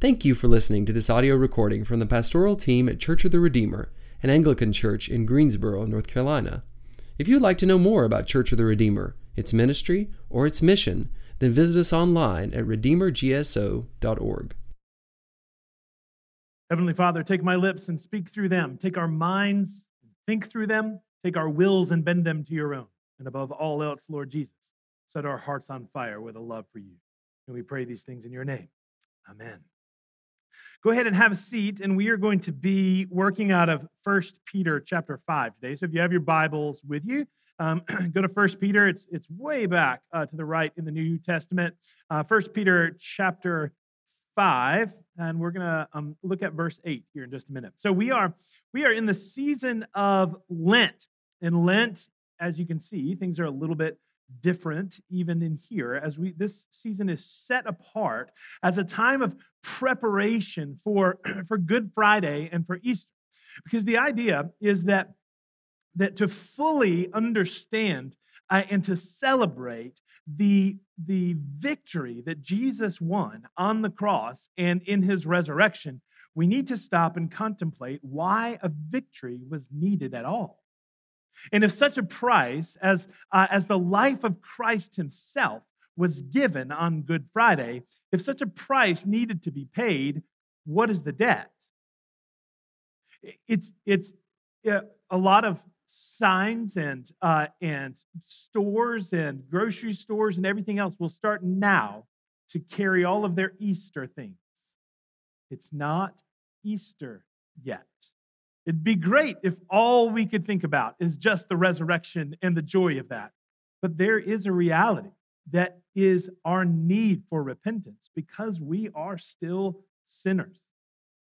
Thank you for listening to this audio recording from the pastoral team at Church of the Redeemer, an Anglican church in Greensboro, North Carolina. If you'd like to know more about Church of the Redeemer, its ministry, or its mission, then visit us online at redeemergso.org. Heavenly Father, take my lips and speak through them. Take our minds, and think through them. Take our wills and bend them to your own. And above all else, Lord Jesus, set our hearts on fire with a love for you. And we pray these things in your name. Amen. Go ahead and have a seat, and we are going to be working out of First Peter chapter 5 today. So if you have your Bibles with you, um, go to First Peter. It's, it's way back uh, to the right in the New Testament. Uh, First uh, Peter chapter 5, and we're going to um, look at verse 8 here in just a minute. So we are, we are in the season of Lent. And Lent, as you can see, things are a little bit different even in here as we this season is set apart as a time of preparation for for good friday and for easter. Because the idea is that that to fully understand uh, and to celebrate the the victory that jesus won on the cross and in his resurrection we need to stop and contemplate why a victory was needed at all and if such a price as, uh, as the life of Christ himself was given on Good Friday, if such a price needed to be paid, what is the debt? It's, it's a lot of signs and, uh, and stores and grocery stores and everything else will start now to carry all of their Easter things. It's not Easter yet. It'd be great if all we could think about is just the resurrection and the joy of that. But there is a reality that is our need for repentance because we are still sinners,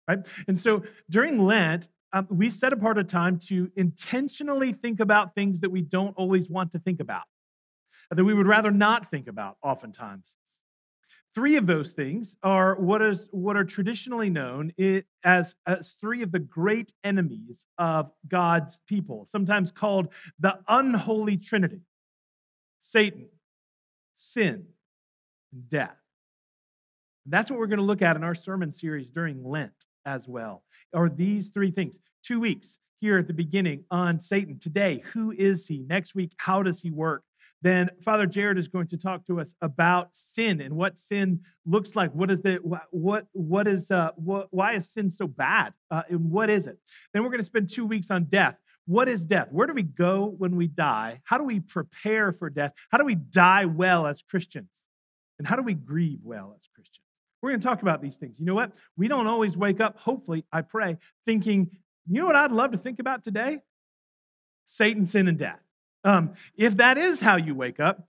right? And so during Lent, um, we set apart a time to intentionally think about things that we don't always want to think about, that we would rather not think about oftentimes. Three of those things are what is what are traditionally known as, as three of the great enemies of God's people, sometimes called the unholy trinity Satan, sin, and death. And that's what we're going to look at in our sermon series during Lent as well. Are these three things? Two weeks here at the beginning on Satan. Today, who is he? Next week, how does he work? Then Father Jared is going to talk to us about sin and what sin looks like. What is the what what is uh, what, why is sin so bad? Uh, and what is it? Then we're going to spend two weeks on death. What is death? Where do we go when we die? How do we prepare for death? How do we die well as Christians? And how do we grieve well as Christians? We're going to talk about these things. You know what? We don't always wake up, hopefully, I pray, thinking, you know what I'd love to think about today? Satan, sin, and death. Um, if that is how you wake up,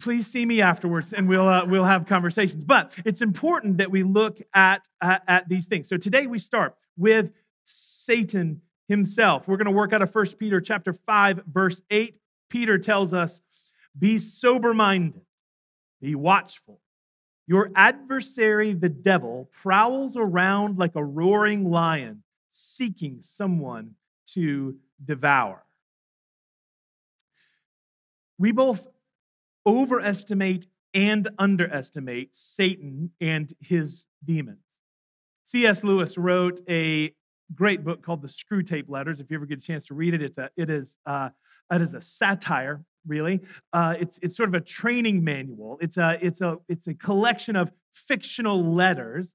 please see me afterwards and we'll, uh, we'll have conversations. But it's important that we look at, at, at these things. So today we start with Satan himself. We're going to work out of 1 Peter chapter 5, verse 8. Peter tells us, Be sober minded, be watchful. Your adversary, the devil, prowls around like a roaring lion, seeking someone to devour we both overestimate and underestimate Satan and his demons. C.S. Lewis wrote a great book called The Screwtape Letters. If you ever get a chance to read it, it's a, it, is, uh, it is a satire, really. Uh, it's, it's sort of a training manual. It's a, it's, a, it's a collection of fictional letters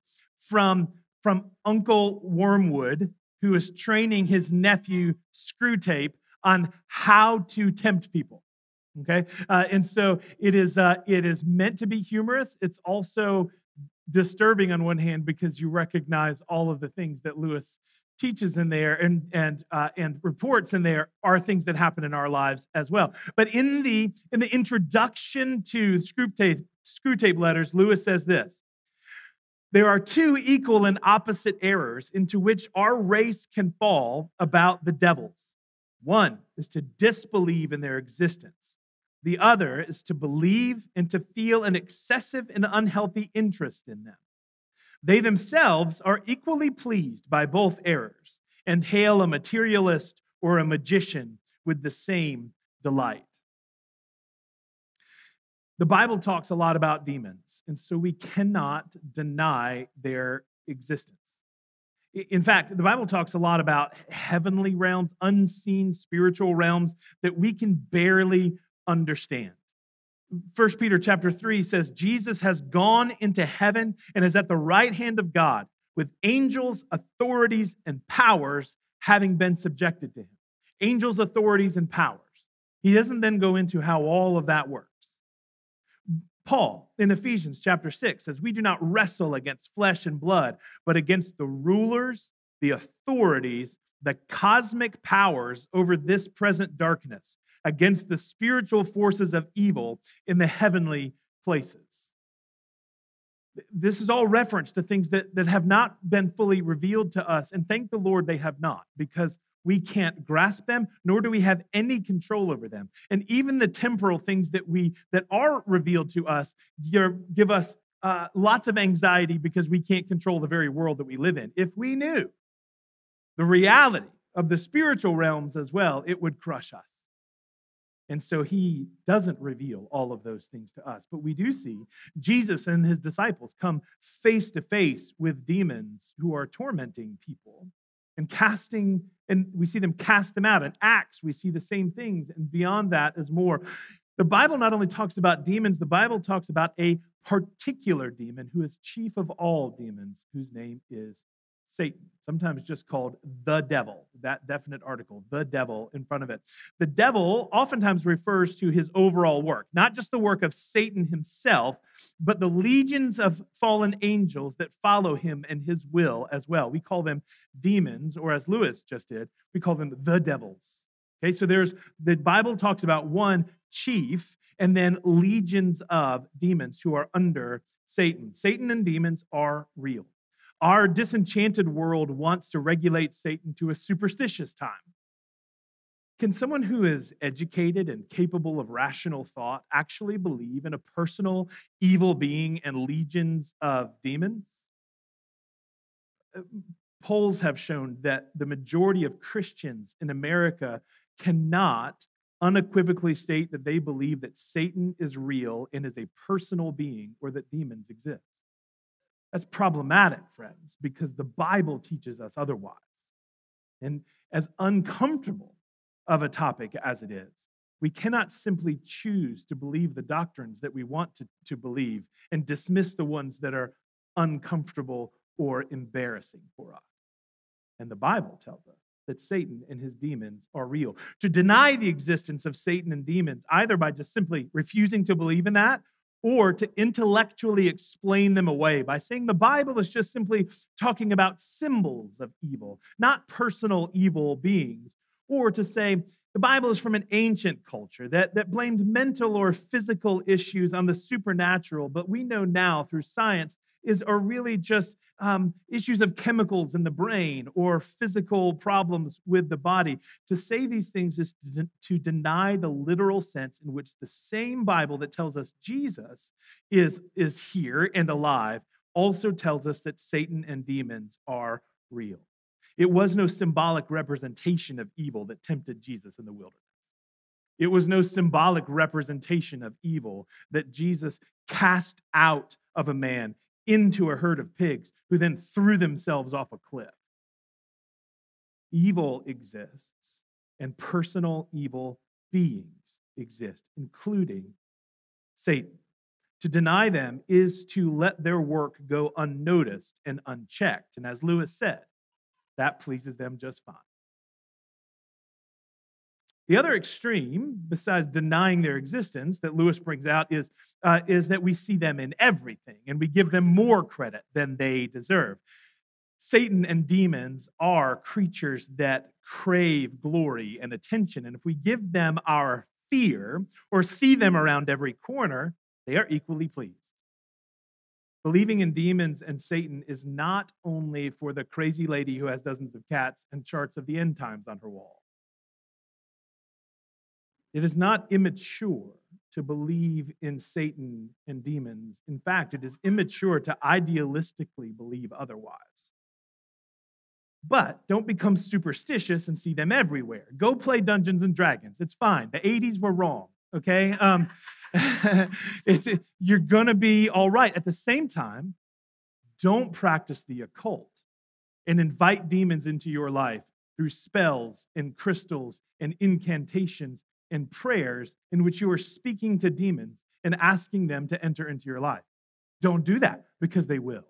from, from Uncle Wormwood, who is training his nephew Screwtape on how to tempt people okay? Uh, and so it is uh, it is meant to be humorous. It's also disturbing on one hand because you recognize all of the things that lewis teaches in there and and uh, and reports in there are things that happen in our lives as well. But in the in the introduction to Screwtape letters lewis says this there are two equal and opposite errors into which our race can fall about the devils. One is to disbelieve in their existence the other is to believe and to feel an excessive and unhealthy interest in them. They themselves are equally pleased by both errors and hail a materialist or a magician with the same delight. The Bible talks a lot about demons, and so we cannot deny their existence. In fact, the Bible talks a lot about heavenly realms, unseen spiritual realms that we can barely understand. First Peter chapter 3 says Jesus has gone into heaven and is at the right hand of God with angels, authorities, and powers having been subjected to him. Angels, authorities, and powers. He doesn't then go into how all of that works. Paul in Ephesians chapter 6 says, We do not wrestle against flesh and blood, but against the rulers, the authorities, the cosmic powers over this present darkness, against the spiritual forces of evil in the heavenly places. This is all reference to things that, that have not been fully revealed to us. And thank the Lord they have not, because we can't grasp them nor do we have any control over them and even the temporal things that we that are revealed to us give us uh, lots of anxiety because we can't control the very world that we live in if we knew the reality of the spiritual realms as well it would crush us and so he doesn't reveal all of those things to us. But we do see Jesus and his disciples come face to face with demons who are tormenting people and casting, and we see them cast them out. In Acts, we see the same things, and beyond that is more. The Bible not only talks about demons, the Bible talks about a particular demon who is chief of all demons, whose name is Satan, sometimes just called the devil, that definite article, the devil in front of it. The devil oftentimes refers to his overall work, not just the work of Satan himself, but the legions of fallen angels that follow him and his will as well. We call them demons, or as Lewis just did, we call them the devils. Okay, so there's the Bible talks about one chief and then legions of demons who are under Satan. Satan and demons are real. Our disenchanted world wants to regulate Satan to a superstitious time. Can someone who is educated and capable of rational thought actually believe in a personal evil being and legions of demons? Uh, polls have shown that the majority of Christians in America cannot unequivocally state that they believe that Satan is real and is a personal being or that demons exist. That's problematic, friends, because the Bible teaches us otherwise. And as uncomfortable of a topic as it is, we cannot simply choose to believe the doctrines that we want to, to believe and dismiss the ones that are uncomfortable or embarrassing for us. And the Bible tells us that Satan and his demons are real. To deny the existence of Satan and demons, either by just simply refusing to believe in that or to intellectually explain them away by saying the Bible is just simply talking about symbols of evil, not personal evil beings, or to say the Bible is from an ancient culture that, that blamed mental or physical issues on the supernatural, but we know now through science is are really just um, issues of chemicals in the brain or physical problems with the body. To say these things is to, to deny the literal sense in which the same Bible that tells us Jesus is, is here and alive also tells us that Satan and demons are real. It was no symbolic representation of evil that tempted Jesus in the wilderness. It was no symbolic representation of evil that Jesus cast out of a man into a herd of pigs who then threw themselves off a cliff. Evil exists, and personal evil beings exist, including Satan. To deny them is to let their work go unnoticed and unchecked. And as Lewis said, that pleases them just fine. The other extreme, besides denying their existence, that Lewis brings out is, uh, is that we see them in everything and we give them more credit than they deserve. Satan and demons are creatures that crave glory and attention. And if we give them our fear or see them around every corner, they are equally pleased. Believing in demons and Satan is not only for the crazy lady who has dozens of cats and charts of the end times on her wall. It is not immature to believe in Satan and demons. In fact, it is immature to idealistically believe otherwise. But don't become superstitious and see them everywhere. Go play Dungeons and Dragons. It's fine. The 80s were wrong, okay? Um, it's, you're going to be all right. At the same time, don't practice the occult and invite demons into your life through spells and crystals and incantations and prayers in which you are speaking to demons and asking them to enter into your life. Don't do that because they will.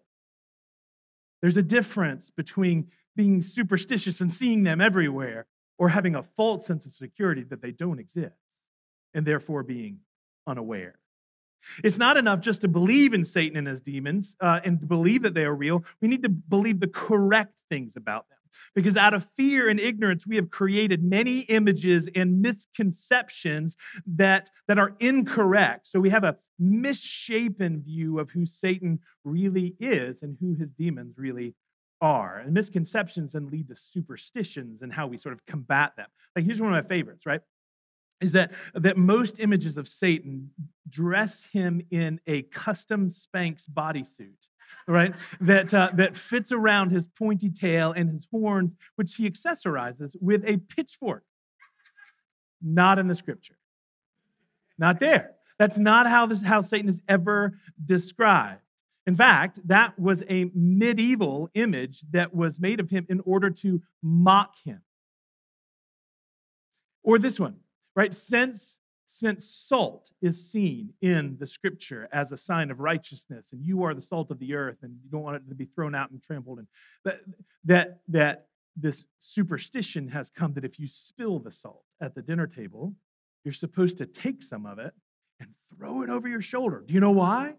There's a difference between being superstitious and seeing them everywhere or having a false sense of security that they don't exist and therefore being unaware. It's not enough just to believe in Satan and his demons uh, and believe that they are real. We need to believe the correct things about them. Because out of fear and ignorance, we have created many images and misconceptions that, that are incorrect. So we have a misshapen view of who Satan really is and who his demons really are. And misconceptions then lead to superstitions and how we sort of combat them. Like, here's one of my favorites, right? Is that, that most images of Satan dress him in a custom Spanx bodysuit right? That, uh, that fits around his pointy tail and his horns, which he accessorizes with a pitchfork. Not in the scripture. Not there. That's not how, this, how Satan is ever described. In fact, that was a medieval image that was made of him in order to mock him. Or this one, right? Since, since salt is seen in the scripture as a sign of righteousness, and you are the salt of the earth, and you don't want it to be thrown out and trampled, and that, that, that this superstition has come that if you spill the salt at the dinner table, you're supposed to take some of it and throw it over your shoulder. Do you know why?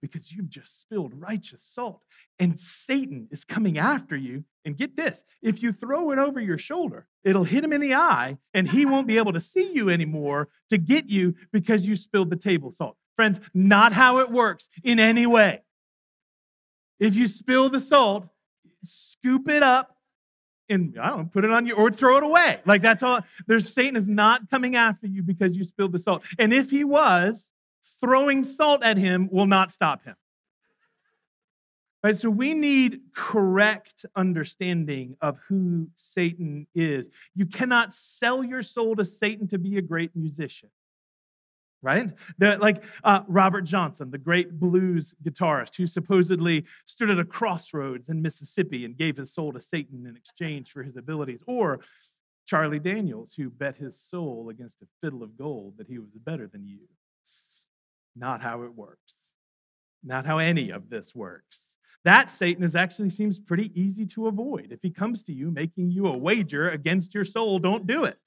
Because you've just spilled righteous salt. And Satan is coming after you. And get this if you throw it over your shoulder, it'll hit him in the eye, and he won't be able to see you anymore to get you because you spilled the table salt. Friends, not how it works in any way. If you spill the salt, scoop it up and I don't know, put it on you or throw it away. Like that's all. There's Satan is not coming after you because you spilled the salt. And if he was, throwing salt at him will not stop him. Right, so we need correct understanding of who Satan is. You cannot sell your soul to Satan to be a great musician. Right? The, like uh, Robert Johnson, the great blues guitarist who supposedly stood at a crossroads in Mississippi and gave his soul to Satan in exchange for his abilities. Or Charlie Daniels, who bet his soul against a fiddle of gold that he was better than you. Not how it works. Not how any of this works. That Satan is actually seems pretty easy to avoid. If he comes to you making you a wager against your soul, don't do it.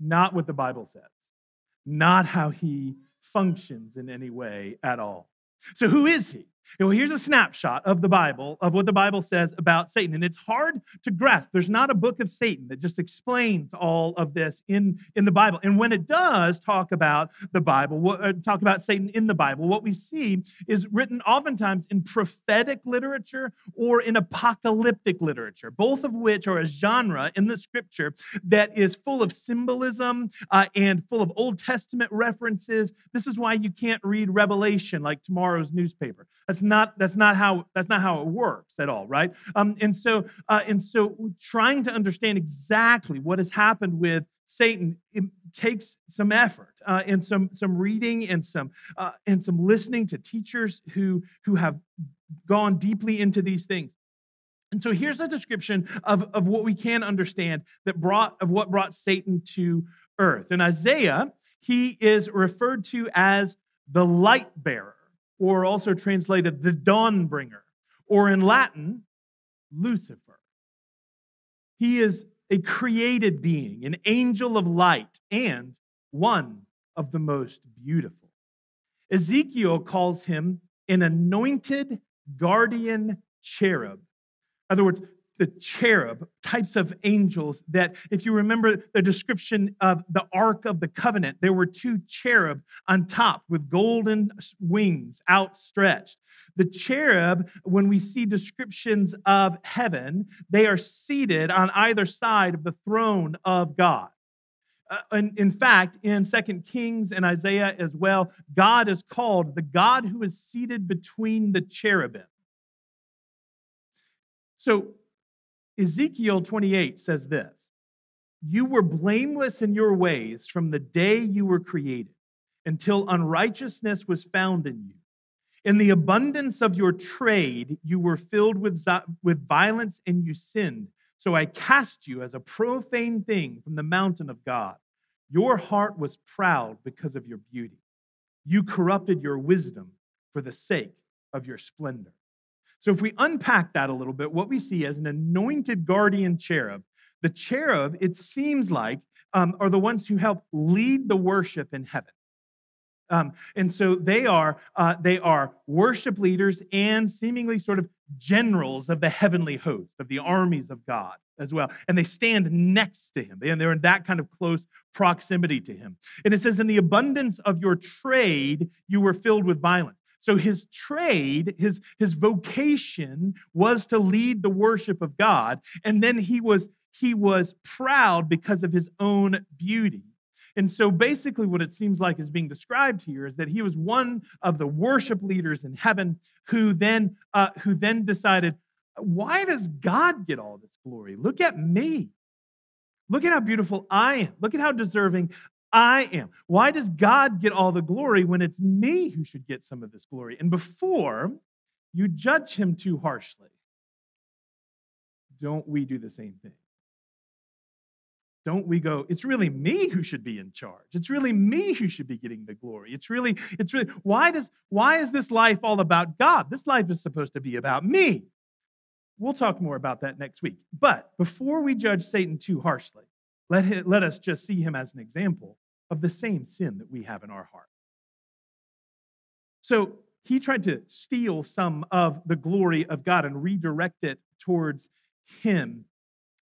Not what the Bible says. Not how he functions in any way at all. So, who is he? Well, here's a snapshot of the Bible, of what the Bible says about Satan. And it's hard to grasp. There's not a book of Satan that just explains all of this in, in the Bible. And when it does talk about the Bible, uh, talk about Satan in the Bible, what we see is written oftentimes in prophetic literature or in apocalyptic literature, both of which are a genre in the scripture that is full of symbolism uh, and full of Old Testament references. This is why you can't read Revelation like tomorrow's newspaper. That's not that's not how that's not how it works at all, right? Um, and so uh, and so trying to understand exactly what has happened with Satan it takes some effort uh, and some some reading and some uh, and some listening to teachers who who have gone deeply into these things. And so here's a description of, of what we can understand that brought of what brought Satan to earth. In Isaiah, he is referred to as the light bearer or also translated the dawn bringer, or in Latin, Lucifer. He is a created being, an angel of light, and one of the most beautiful. Ezekiel calls him an anointed guardian cherub. In other words, the cherub, types of angels that, if you remember the description of the Ark of the Covenant, there were two cherub on top with golden wings outstretched. The cherub, when we see descriptions of heaven, they are seated on either side of the throne of God. Uh, in, in fact, in Second Kings and Isaiah as well, God is called the God who is seated between the cherubim. So Ezekiel 28 says this You were blameless in your ways from the day you were created until unrighteousness was found in you. In the abundance of your trade, you were filled with, with violence and you sinned. So I cast you as a profane thing from the mountain of God. Your heart was proud because of your beauty. You corrupted your wisdom for the sake of your splendor. So, if we unpack that a little bit, what we see as an anointed guardian cherub, the cherub, it seems like, um, are the ones who help lead the worship in heaven. Um, and so they are uh, they are worship leaders and seemingly sort of generals of the heavenly host of the armies of God as well. And they stand next to him. And they're in that kind of close proximity to him. And it says, In the abundance of your trade, you were filled with violence. So his trade, his, his vocation was to lead the worship of God. And then he was he was proud because of his own beauty. And so basically, what it seems like is being described here is that he was one of the worship leaders in heaven who then, uh, who then decided, why does God get all this glory? Look at me. Look at how beautiful I am. Look at how deserving I am. Why does God get all the glory when it's me who should get some of this glory? And before you judge him too harshly, don't we do the same thing? don't we go it's really me who should be in charge it's really me who should be getting the glory it's really it's really why does why is this life all about god this life is supposed to be about me we'll talk more about that next week but before we judge satan too harshly let, him, let us just see him as an example of the same sin that we have in our heart so he tried to steal some of the glory of god and redirect it towards him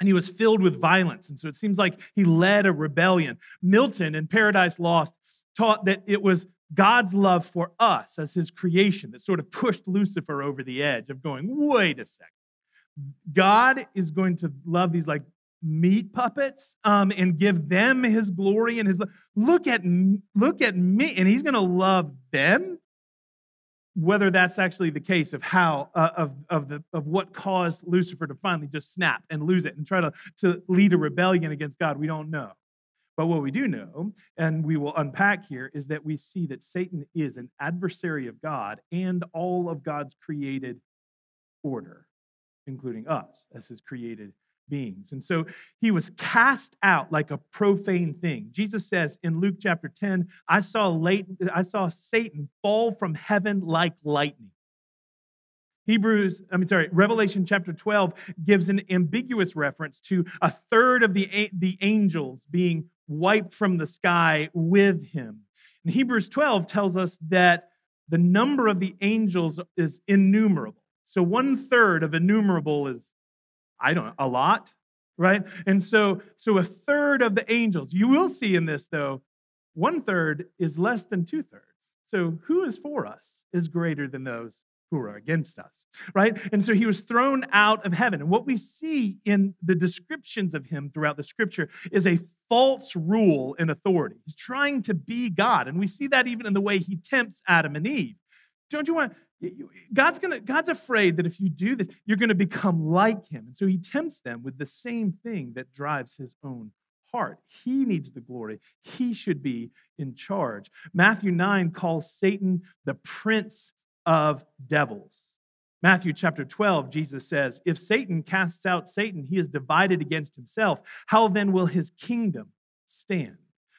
and he was filled with violence. And so it seems like he led a rebellion. Milton in Paradise Lost taught that it was God's love for us as his creation that sort of pushed Lucifer over the edge of going, wait a second. God is going to love these like meat puppets um, and give them his glory and his look at look at me and he's going to love them. Whether that's actually the case of how uh, of, of the of what caused lucifer to finally just snap and lose it and try to, to lead a rebellion against god we don't know. But what we do know and we will unpack here is that we see that satan is an adversary of god and all of god's created order including us as his created beings. And so he was cast out like a profane thing. Jesus says in Luke chapter 10, I saw, late, I saw Satan fall from heaven like lightning. Hebrews, I mean, sorry, Revelation chapter 12 gives an ambiguous reference to a third of the, the angels being wiped from the sky with him. And Hebrews 12 tells us that the number of the angels is innumerable. So one third of innumerable is I don't know, a lot, right? And so, so a third of the angels, you will see in this though, one third is less than two thirds. So who is for us is greater than those who are against us, right? And so he was thrown out of heaven. And what we see in the descriptions of him throughout the scripture is a false rule and authority. He's trying to be God. And we see that even in the way he tempts Adam and Eve. Don't you want God's gonna God's afraid that if you do this, you're gonna become like him. And so he tempts them with the same thing that drives his own heart. He needs the glory. He should be in charge. Matthew 9 calls Satan the prince of devils. Matthew chapter 12, Jesus says, If Satan casts out Satan, he is divided against himself. How then will his kingdom stand?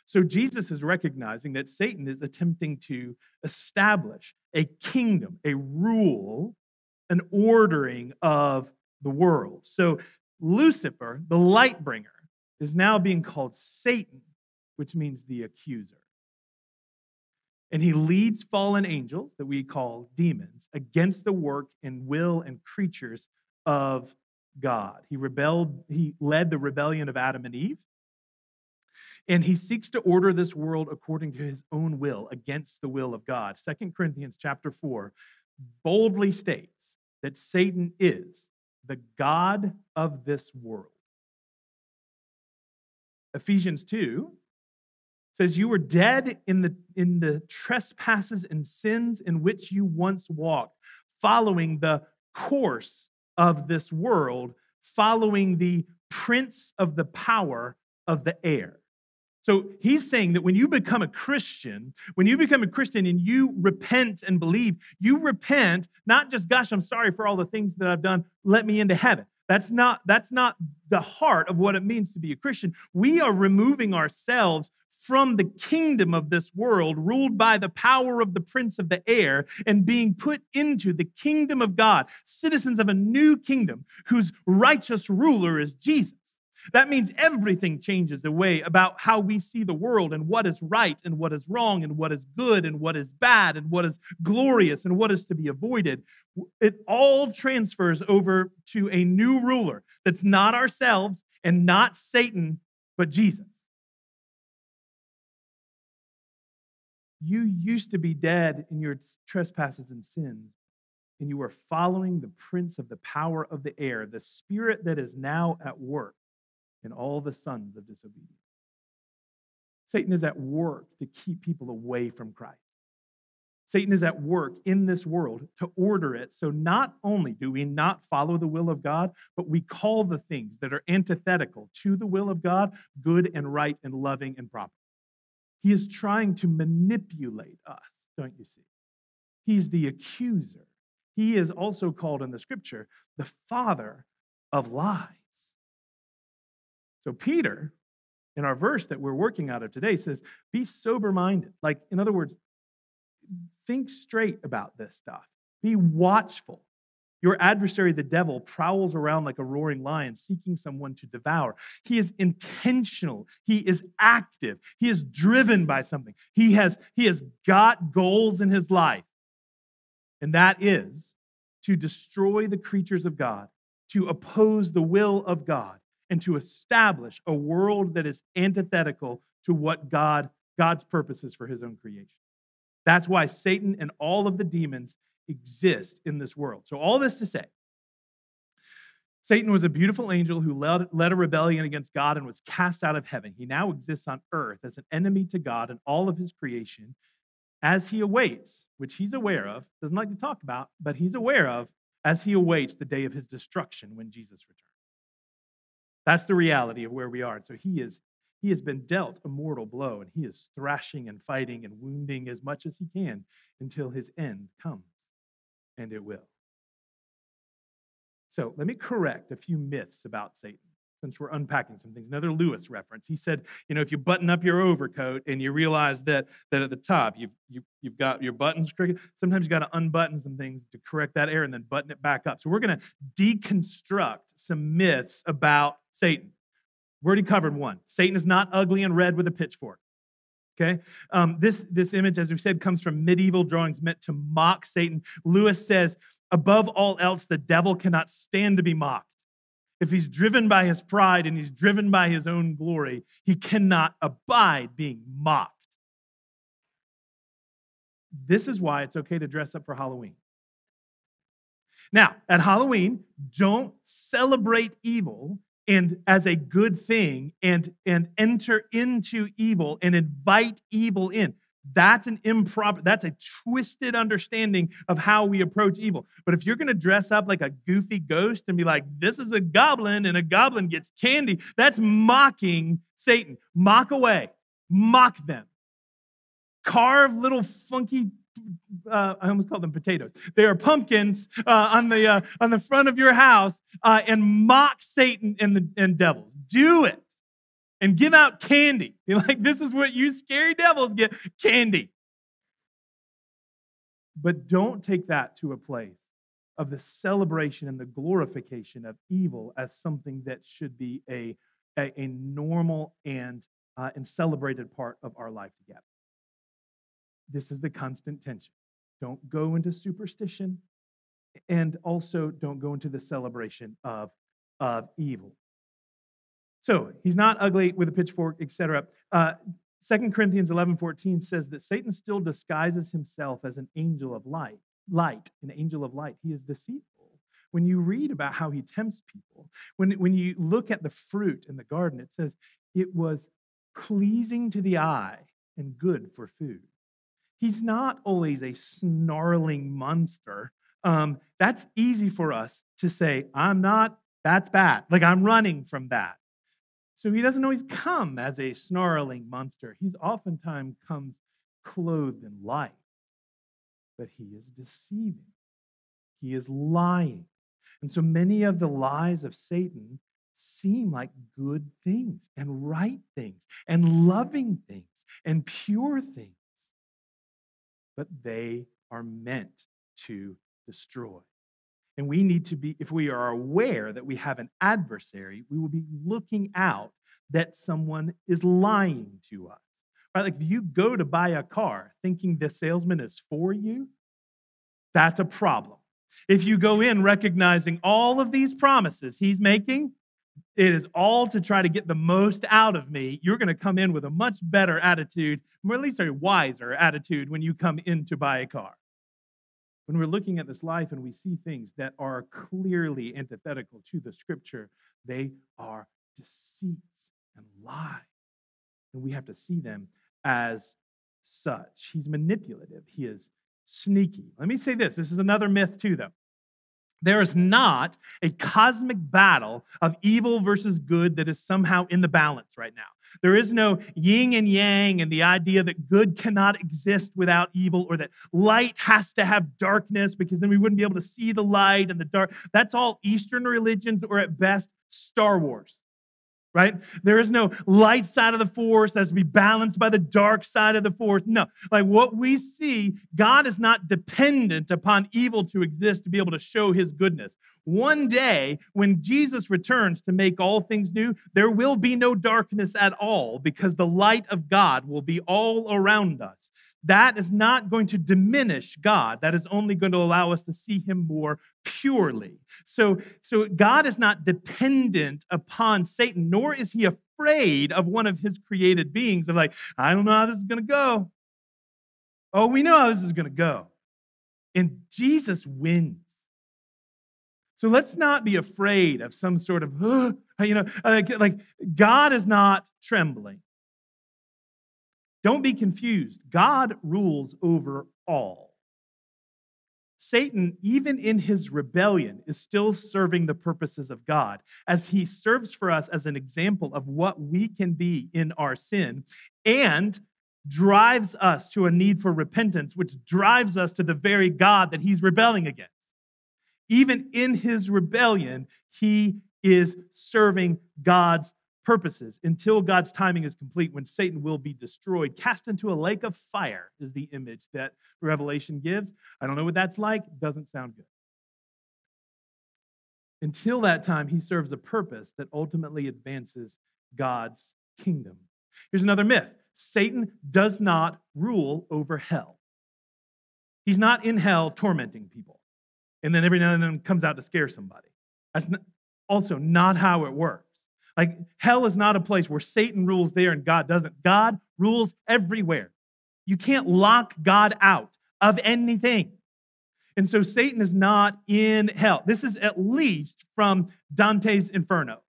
So Jesus is recognizing that Satan is attempting to establish a kingdom, a rule, an ordering of the world. So Lucifer, the light bringer, is now being called Satan, which means the accuser. And he leads fallen angels that we call demons against the work and will and creatures of God. He rebelled, he led the rebellion of Adam and Eve. And he seeks to order this world according to his own will, against the will of God. Second Corinthians chapter 4 boldly states that Satan is the God of this world. Ephesians 2 says you were dead in the in the trespasses and sins in which you once walked following the course of this world following the prince of the power of the air. So he's saying that when you become a Christian, when you become a Christian and you repent and believe, you repent not just, gosh, I'm sorry for all the things that I've done, let me into heaven. That's not, that's not the heart of what it means to be a Christian. We are removing ourselves from the kingdom of this world, ruled by the power of the prince of the air, and being put into the kingdom of God, citizens of a new kingdom whose righteous ruler is Jesus. That means everything changes the way about how we see the world and what is right and what is wrong and what is good and what is bad and what is glorious and what is to be avoided. It all transfers over to a new ruler that's not ourselves and not Satan, but Jesus. You used to be dead in your trespasses and sins, and you were following the prince of the power of the air, the spirit that is now at work and all the sons of disobedience. Satan is at work to keep people away from Christ. Satan is at work in this world to order it. So not only do we not follow the will of God, but we call the things that are antithetical to the will of God good and right and loving and proper. He is trying to manipulate us, don't you see? He's the accuser. He is also called in the scripture the father of lies. So, Peter, in our verse that we're working out of today, says, Be sober minded. Like, in other words, think straight about this stuff, be watchful. Your adversary, the devil, prowls around like a roaring lion, seeking someone to devour. He is intentional. He is active. He is driven by something. He has, he has got goals in his life. And that is to destroy the creatures of God, to oppose the will of God, and to establish a world that is antithetical to what God, God's purposes for his own creation. That's why Satan and all of the demons exist in this world. So, all this to say, Satan was a beautiful angel who led, led, a rebellion against God and was cast out of heaven. He now exists on earth as an enemy to God and all of his creation as he awaits, which he's aware of, doesn't like to talk about, but he's aware of as he awaits the day of his destruction when Jesus returns. That's the reality of where we are. So he is he has been dealt a mortal blow and he is thrashing and fighting and wounding as much as he can until his end comes. And it will. So let me correct a few myths about Satan since we're unpacking some things. Another Lewis reference. He said, you know, if you button up your overcoat and you realize that that at the top you've you, you've got your buttons crooked, sometimes you got to unbutton some things to correct that error and then button it back up. So we're going to deconstruct some myths about Satan. We already covered one. Satan is not ugly and red with a pitchfork. Okay, um, this this image, as we said, comes from medieval drawings meant to mock Satan. Lewis says, above all else, the devil cannot stand to be mocked. If he's driven by his pride and he's driven by his own glory, he cannot abide being mocked. This is why it's okay to dress up for Halloween. Now, at Halloween, don't celebrate evil and as a good thing and and enter into evil and invite evil in. That's an improper that's a twisted understanding of how we approach evil. But if you're going to dress up like a goofy ghost and be like this is a goblin and a goblin gets candy that's mocking satan. Mock away. Mock them. Carve little funky uh, I almost called them potatoes. They are pumpkins uh, on the uh, on the front of your house uh, and mock Satan and the and devils. Do it and give out candy. You're like, this is what you scary devils get candy. But don't take that to a place of the celebration and the glorification of evil as something that should be a, a, a normal and, uh, and celebrated part of our life together. This is the constant tension. Don't go into superstition and also don't go into the celebration of, of evil. So he's not ugly with a pitchfork, etc. Uh, 2 Corinthians 11 14 says that Satan still disguises himself as an angel of light, light, an angel of light. He is deceitful. When you read about how he tempts people, when, when you look at the fruit in the garden, it says it was pleasing to the eye and good for food. He's not always a snarling monster. Um, that's easy for us to say, I'm not, that's bad. Like I'm running from that. So he doesn't always come as a snarling monster. He's oftentimes comes clothed in light. But he is deceiving. He is lying. And so many of the lies of Satan seem like good things and right things and loving things and pure things. But they are meant to destroy. And we need to be, if we are aware that we have an adversary, we will be looking out that someone is lying to us. Right? Like if you go to buy a car thinking the salesman is for you, that's a problem. If you go in recognizing all of these promises he's making, it is all to try to get the most out of me. You're going to come in with a much better attitude, or at least a wiser attitude when you come in to buy a car. When we're looking at this life and we see things that are clearly antithetical to the scripture, they are deceits and lies. And we have to see them as such. He's manipulative, he is sneaky. Let me say this this is another myth, too, though. There is not a cosmic battle of evil versus good that is somehow in the balance right now. There is no yin and yang and the idea that good cannot exist without evil or that light has to have darkness because then we wouldn't be able to see the light and the dark. That's all Eastern religions or at best Star Wars right? There is no light side of the force that's to be balanced by the dark side of the force. No, like what we see, God is not dependent upon evil to exist to be able to show his goodness. One day, when Jesus returns to make all things new, there will be no darkness at all because the light of God will be all around us that is not going to diminish God. That is only going to allow us to see him more purely. So, so God is not dependent upon Satan, nor is he afraid of one of his created beings of like, I don't know how this is going to go. Oh, we know how this is going to go. And Jesus wins. So let's not be afraid of some sort of, you know, like, like God is not trembling. Don't be confused. God rules over all. Satan, even in his rebellion, is still serving the purposes of God as he serves for us as an example of what we can be in our sin and drives us to a need for repentance, which drives us to the very God that he's rebelling against. Even in his rebellion, he is serving God's purposes until God's timing is complete when Satan will be destroyed, cast into a lake of fire, is the image that Revelation gives. I don't know what that's like. Doesn't sound good. Until that time, he serves a purpose that ultimately advances God's kingdom. Here's another myth Satan does not rule over hell. He's not in hell tormenting people and then every now and then comes out to scare somebody. That's also not how it works. Like hell is not a place where Satan rules there and God doesn't. God rules everywhere. You can't lock God out of anything. And so Satan is not in hell. This is at least from Dante's Inferno.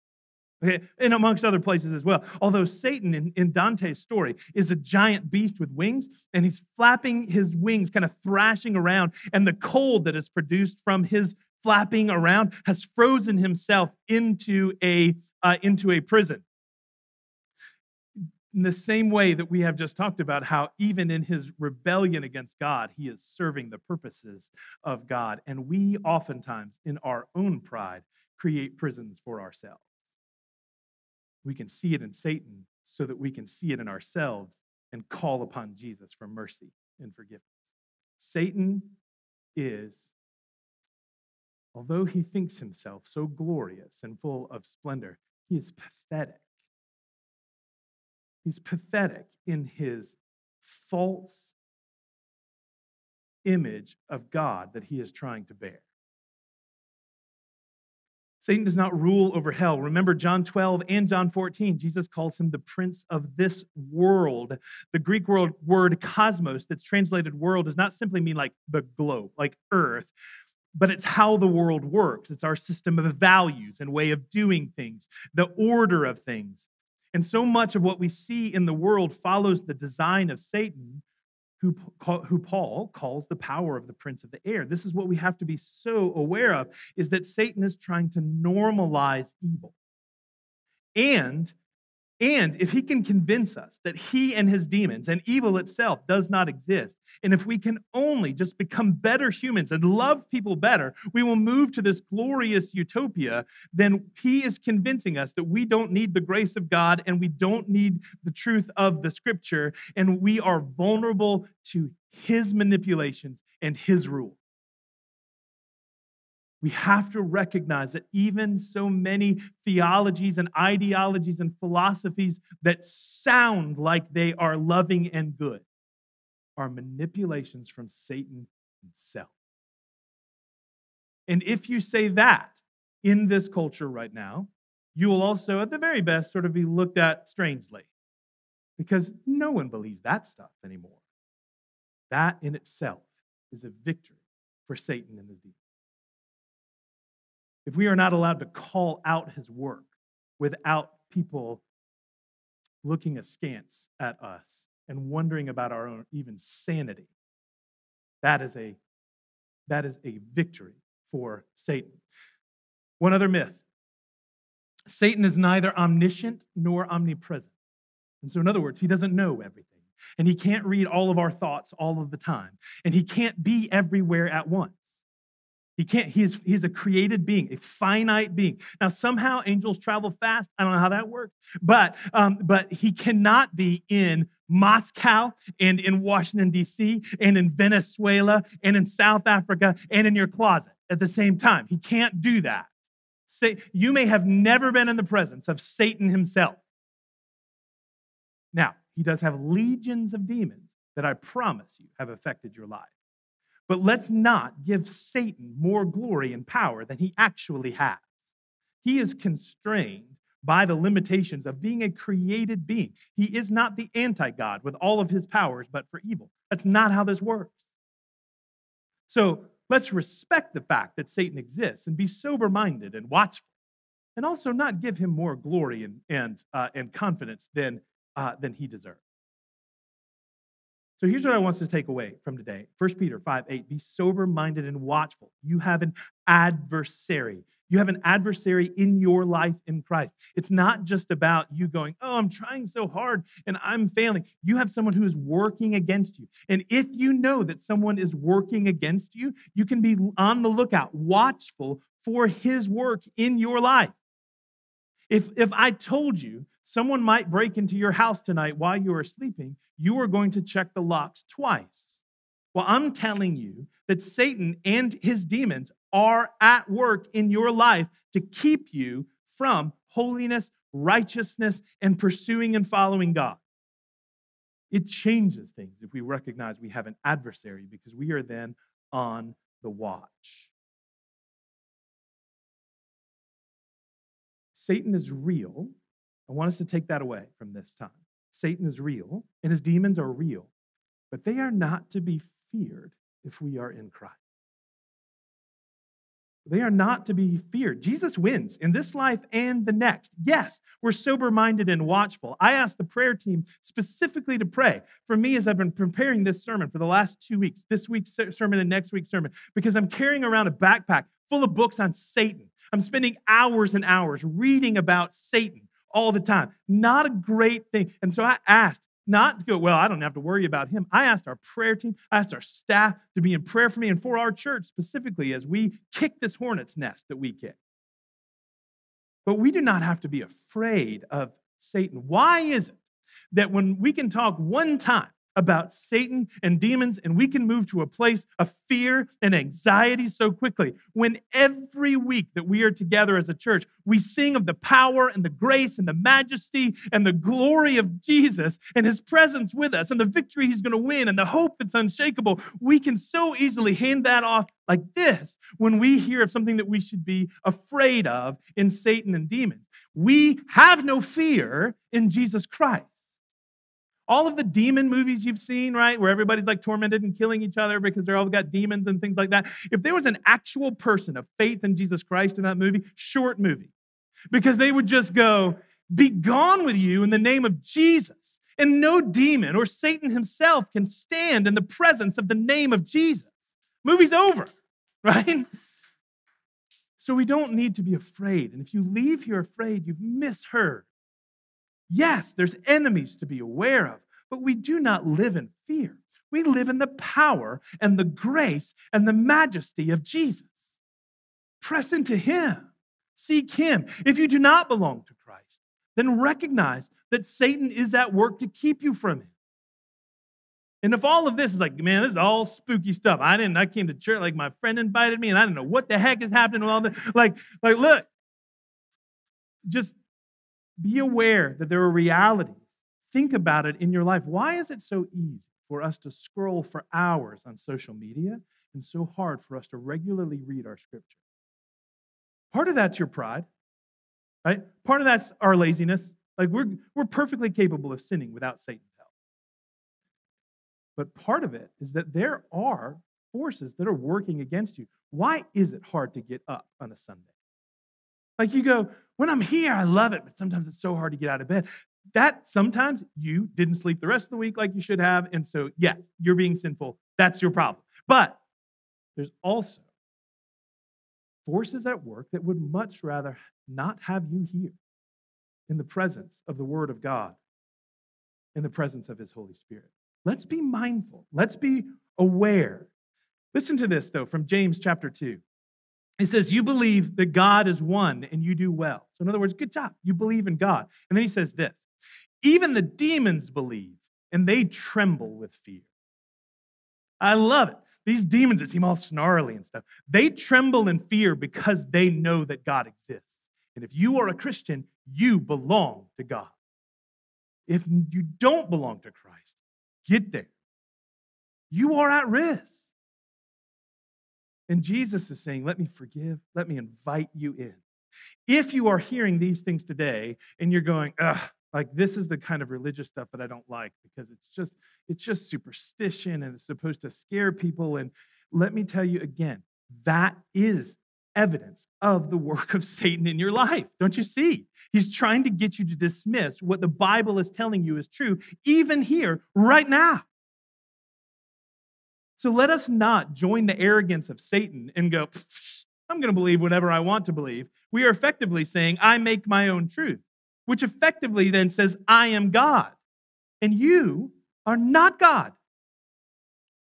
Okay, and amongst other places as well. Although Satan in, in Dante's story is a giant beast with wings, and he's flapping his wings, kind of thrashing around, and the cold that is produced from his flapping around, has frozen himself into a, uh, into a prison. In the same way that we have just talked about how, even in his rebellion against God, he is serving the purposes of God. And we oftentimes, in our own pride, create prisons for ourselves. We can see it in Satan so that we can see it in ourselves and call upon Jesus for mercy and forgiveness. Satan is Although he thinks himself so glorious and full of splendor, he is pathetic. He's pathetic in his false image of God that he is trying to bear. Satan does not rule over hell. Remember John 12 and John 14. Jesus calls him the prince of this world. The Greek word, word cosmos, that's translated world, does not simply mean like the globe, like earth, but it's how the world works. It's our system of values and way of doing things, the order of things. And so much of what we see in the world follows the design of Satan, who, who Paul calls the power of the prince of the air. This is what we have to be so aware of is that Satan is trying to normalize evil. And And if he can convince us that he and his demons and evil itself does not exist, and if we can only just become better humans and love people better, we will move to this glorious utopia, then he is convincing us that we don't need the grace of God and we don't need the truth of the scripture, and we are vulnerable to his manipulations and his rule we have to recognize that even so many theologies and ideologies and philosophies that sound like they are loving and good are manipulations from Satan himself. And if you say that in this culture right now, you will also, at the very best, sort of be looked at strangely because no one believes that stuff anymore. That in itself is a victory for Satan and his demons if we are not allowed to call out his work without people looking askance at us and wondering about our own even sanity, that is a, that is a victory for Satan. One other myth Satan is neither omniscient nor omnipresent. And so, in other words, he doesn't know everything. And he can't read all of our thoughts all of the time. And he can't be everywhere at once. He can't, he's, he's a created being, a finite being. Now, somehow angels travel fast. I don't know how that works, but, um, but he cannot be in Moscow and in Washington, D.C., and in Venezuela and in South Africa and in your closet at the same time. He can't do that. Say, you may have never been in the presence of Satan himself. Now, he does have legions of demons that I promise you have affected your life. But let's not give Satan more glory and power than he actually has. He is constrained by the limitations of being a created being. He is not the anti God with all of his powers, but for evil. That's not how this works. So let's respect the fact that Satan exists and be sober minded and watchful, and also not give him more glory and, and, uh, and confidence than, uh, than he deserves. So here's what I want us to take away from today 1 Peter 5 8. Be sober minded and watchful. You have an adversary. You have an adversary in your life in Christ. It's not just about you going, Oh, I'm trying so hard and I'm failing. You have someone who is working against you. And if you know that someone is working against you, you can be on the lookout, watchful for his work in your life. If, if I told you someone might break into your house tonight while you are sleeping, you are going to check the locks twice. Well, I'm telling you that Satan and his demons are at work in your life to keep you from holiness, righteousness, and pursuing and following God. It changes things if we recognize we have an adversary because we are then on the watch. Satan is real. I want us to take that away from this time. Satan is real and his demons are real, but they are not to be feared if we are in Christ. They are not to be feared. Jesus wins in this life and the next. Yes, we're sober minded and watchful. I asked the prayer team specifically to pray for me as I've been preparing this sermon for the last two weeks, this week's sermon and next week's sermon, because I'm carrying around a backpack full of books on Satan. I'm spending hours and hours reading about Satan all the time. Not a great thing. And so I asked, not to go, well, I don't have to worry about him. I asked our prayer team, I asked our staff to be in prayer for me and for our church specifically as we kick this hornet's nest that we kick. But we do not have to be afraid of Satan. Why is it that when we can talk one time about Satan and demons, and we can move to a place of fear and anxiety so quickly. When every week that we are together as a church, we sing of the power and the grace and the majesty and the glory of Jesus and his presence with us and the victory he's going to win and the hope that's unshakable, we can so easily hand that off like this when we hear of something that we should be afraid of in Satan and demons. We have no fear in Jesus Christ. All of the demon movies you've seen, right, where everybody's like tormented and killing each other because they're all got demons and things like that. If there was an actual person of faith in Jesus Christ in that movie, short movie, because they would just go, Be gone with you in the name of Jesus. And no demon or Satan himself can stand in the presence of the name of Jesus. Movie's over, right? So we don't need to be afraid. And if you leave here afraid, you've misheard Yes, there's enemies to be aware of, but we do not live in fear. We live in the power and the grace and the majesty of Jesus. Press into Him, seek Him. If you do not belong to Christ, then recognize that Satan is at work to keep you from Him. And if all of this is like, man, this is all spooky stuff. I didn't, I came to church, like my friend invited me, and I didn't know what the heck is happening with all this. Like, like, look, just be aware that there are realities. Think about it in your life. Why is it so easy for us to scroll for hours on social media and so hard for us to regularly read our scripture? Part of that's your pride, right? Part of that's our laziness. Like we're, we're perfectly capable of sinning without Satan's help. But part of it is that there are forces that are working against you. Why is it hard to get up on a Sunday? Like you go, when I'm here, I love it, but sometimes it's so hard to get out of bed. That sometimes you didn't sleep the rest of the week like you should have. And so, yes, you're being sinful. That's your problem. But there's also forces at work that would much rather not have you here in the presence of the Word of God, in the presence of His Holy Spirit. Let's be mindful. Let's be aware. Listen to this, though, from James chapter 2. He says, You believe that God is one and you do well. So, in other words, good job. You believe in God. And then he says this Even the demons believe and they tremble with fear. I love it. These demons that seem all snarly and stuff, they tremble in fear because they know that God exists. And if you are a Christian, you belong to God. If you don't belong to Christ, get there. You are at risk. And Jesus is saying, Let me forgive, let me invite you in. If you are hearing these things today and you're going, ugh, like this is the kind of religious stuff that I don't like because it's just it's just superstition and it's supposed to scare people and let me tell you again that is evidence of the work of Satan in your life. Don't you see? He's trying to get you to dismiss what the Bible is telling you is true even here right now. So let us not join the arrogance of Satan and go, I'm going to believe whatever I want to believe. We are effectively saying, I make my own truth, which effectively then says, I am God. And you are not God.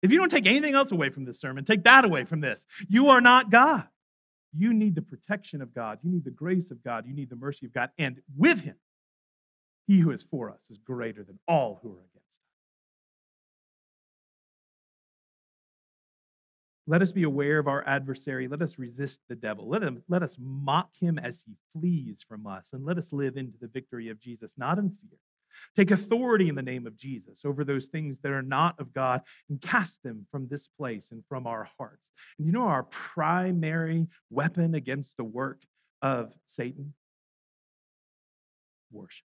If you don't take anything else away from this sermon, take that away from this. You are not God. You need the protection of God. You need the grace of God. You need the mercy of God. And with Him, He who is for us is greater than all who are against. Let us be aware of our adversary. Let us resist the devil. Let, him, let us mock him as he flees from us. And let us live into the victory of Jesus, not in fear. Take authority in the name of Jesus over those things that are not of God and cast them from this place and from our hearts. And you know our primary weapon against the work of Satan? Worship.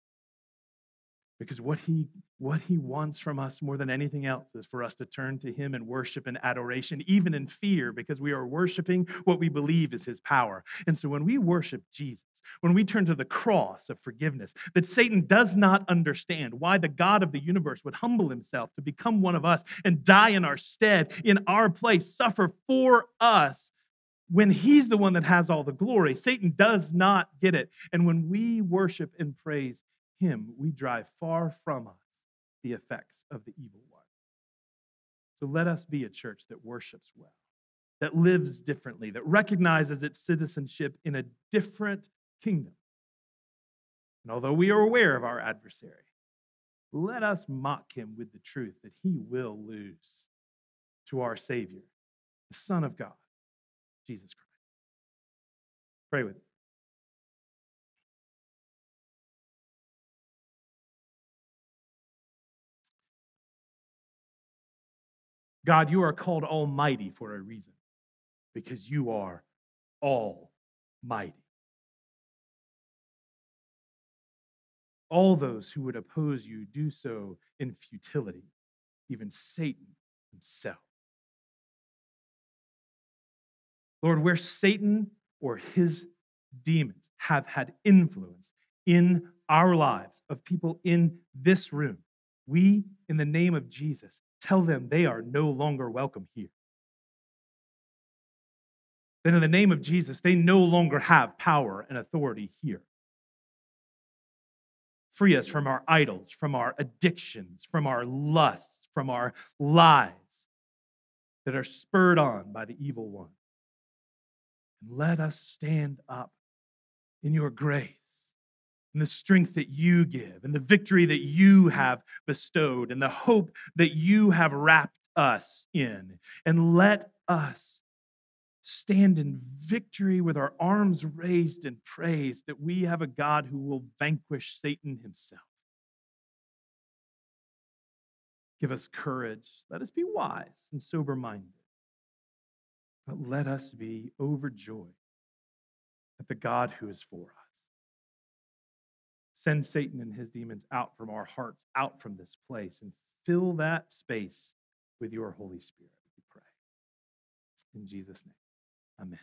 Because what he, what he wants from us more than anything else is for us to turn to him in worship and adoration, even in fear, because we are worshiping what we believe is his power. And so when we worship Jesus, when we turn to the cross of forgiveness, that Satan does not understand why the God of the universe would humble himself to become one of us and die in our stead, in our place, suffer for us when he's the one that has all the glory. Satan does not get it. And when we worship and praise him, we drive far from us the effects of the evil one. So let us be a church that worships well, that lives differently, that recognizes its citizenship in a different kingdom. And although we are aware of our adversary, let us mock him with the truth that he will lose to our Savior, the Son of God, Jesus Christ. Pray with me. God, you are called Almighty for a reason, because you are Almighty. All those who would oppose you do so in futility, even Satan himself. Lord, where Satan or his demons have had influence in our lives of people in this room, we, in the name of Jesus, tell them they are no longer welcome here. Then, in the name of Jesus, they no longer have power and authority here. Free us from our idols, from our addictions, from our lusts, from our lies that are spurred on by the evil one. And let us stand up in your grace and the strength that you give and the victory that you have bestowed and the hope that you have wrapped us in. And let us stand in victory with our arms raised in praise that we have a God who will vanquish Satan himself. Give us courage. Let us be wise and sober minded. But let us be overjoyed at the God who is for us. Send Satan and his demons out from our hearts, out from this place, and fill that space with your Holy Spirit, we pray. In Jesus' name, amen.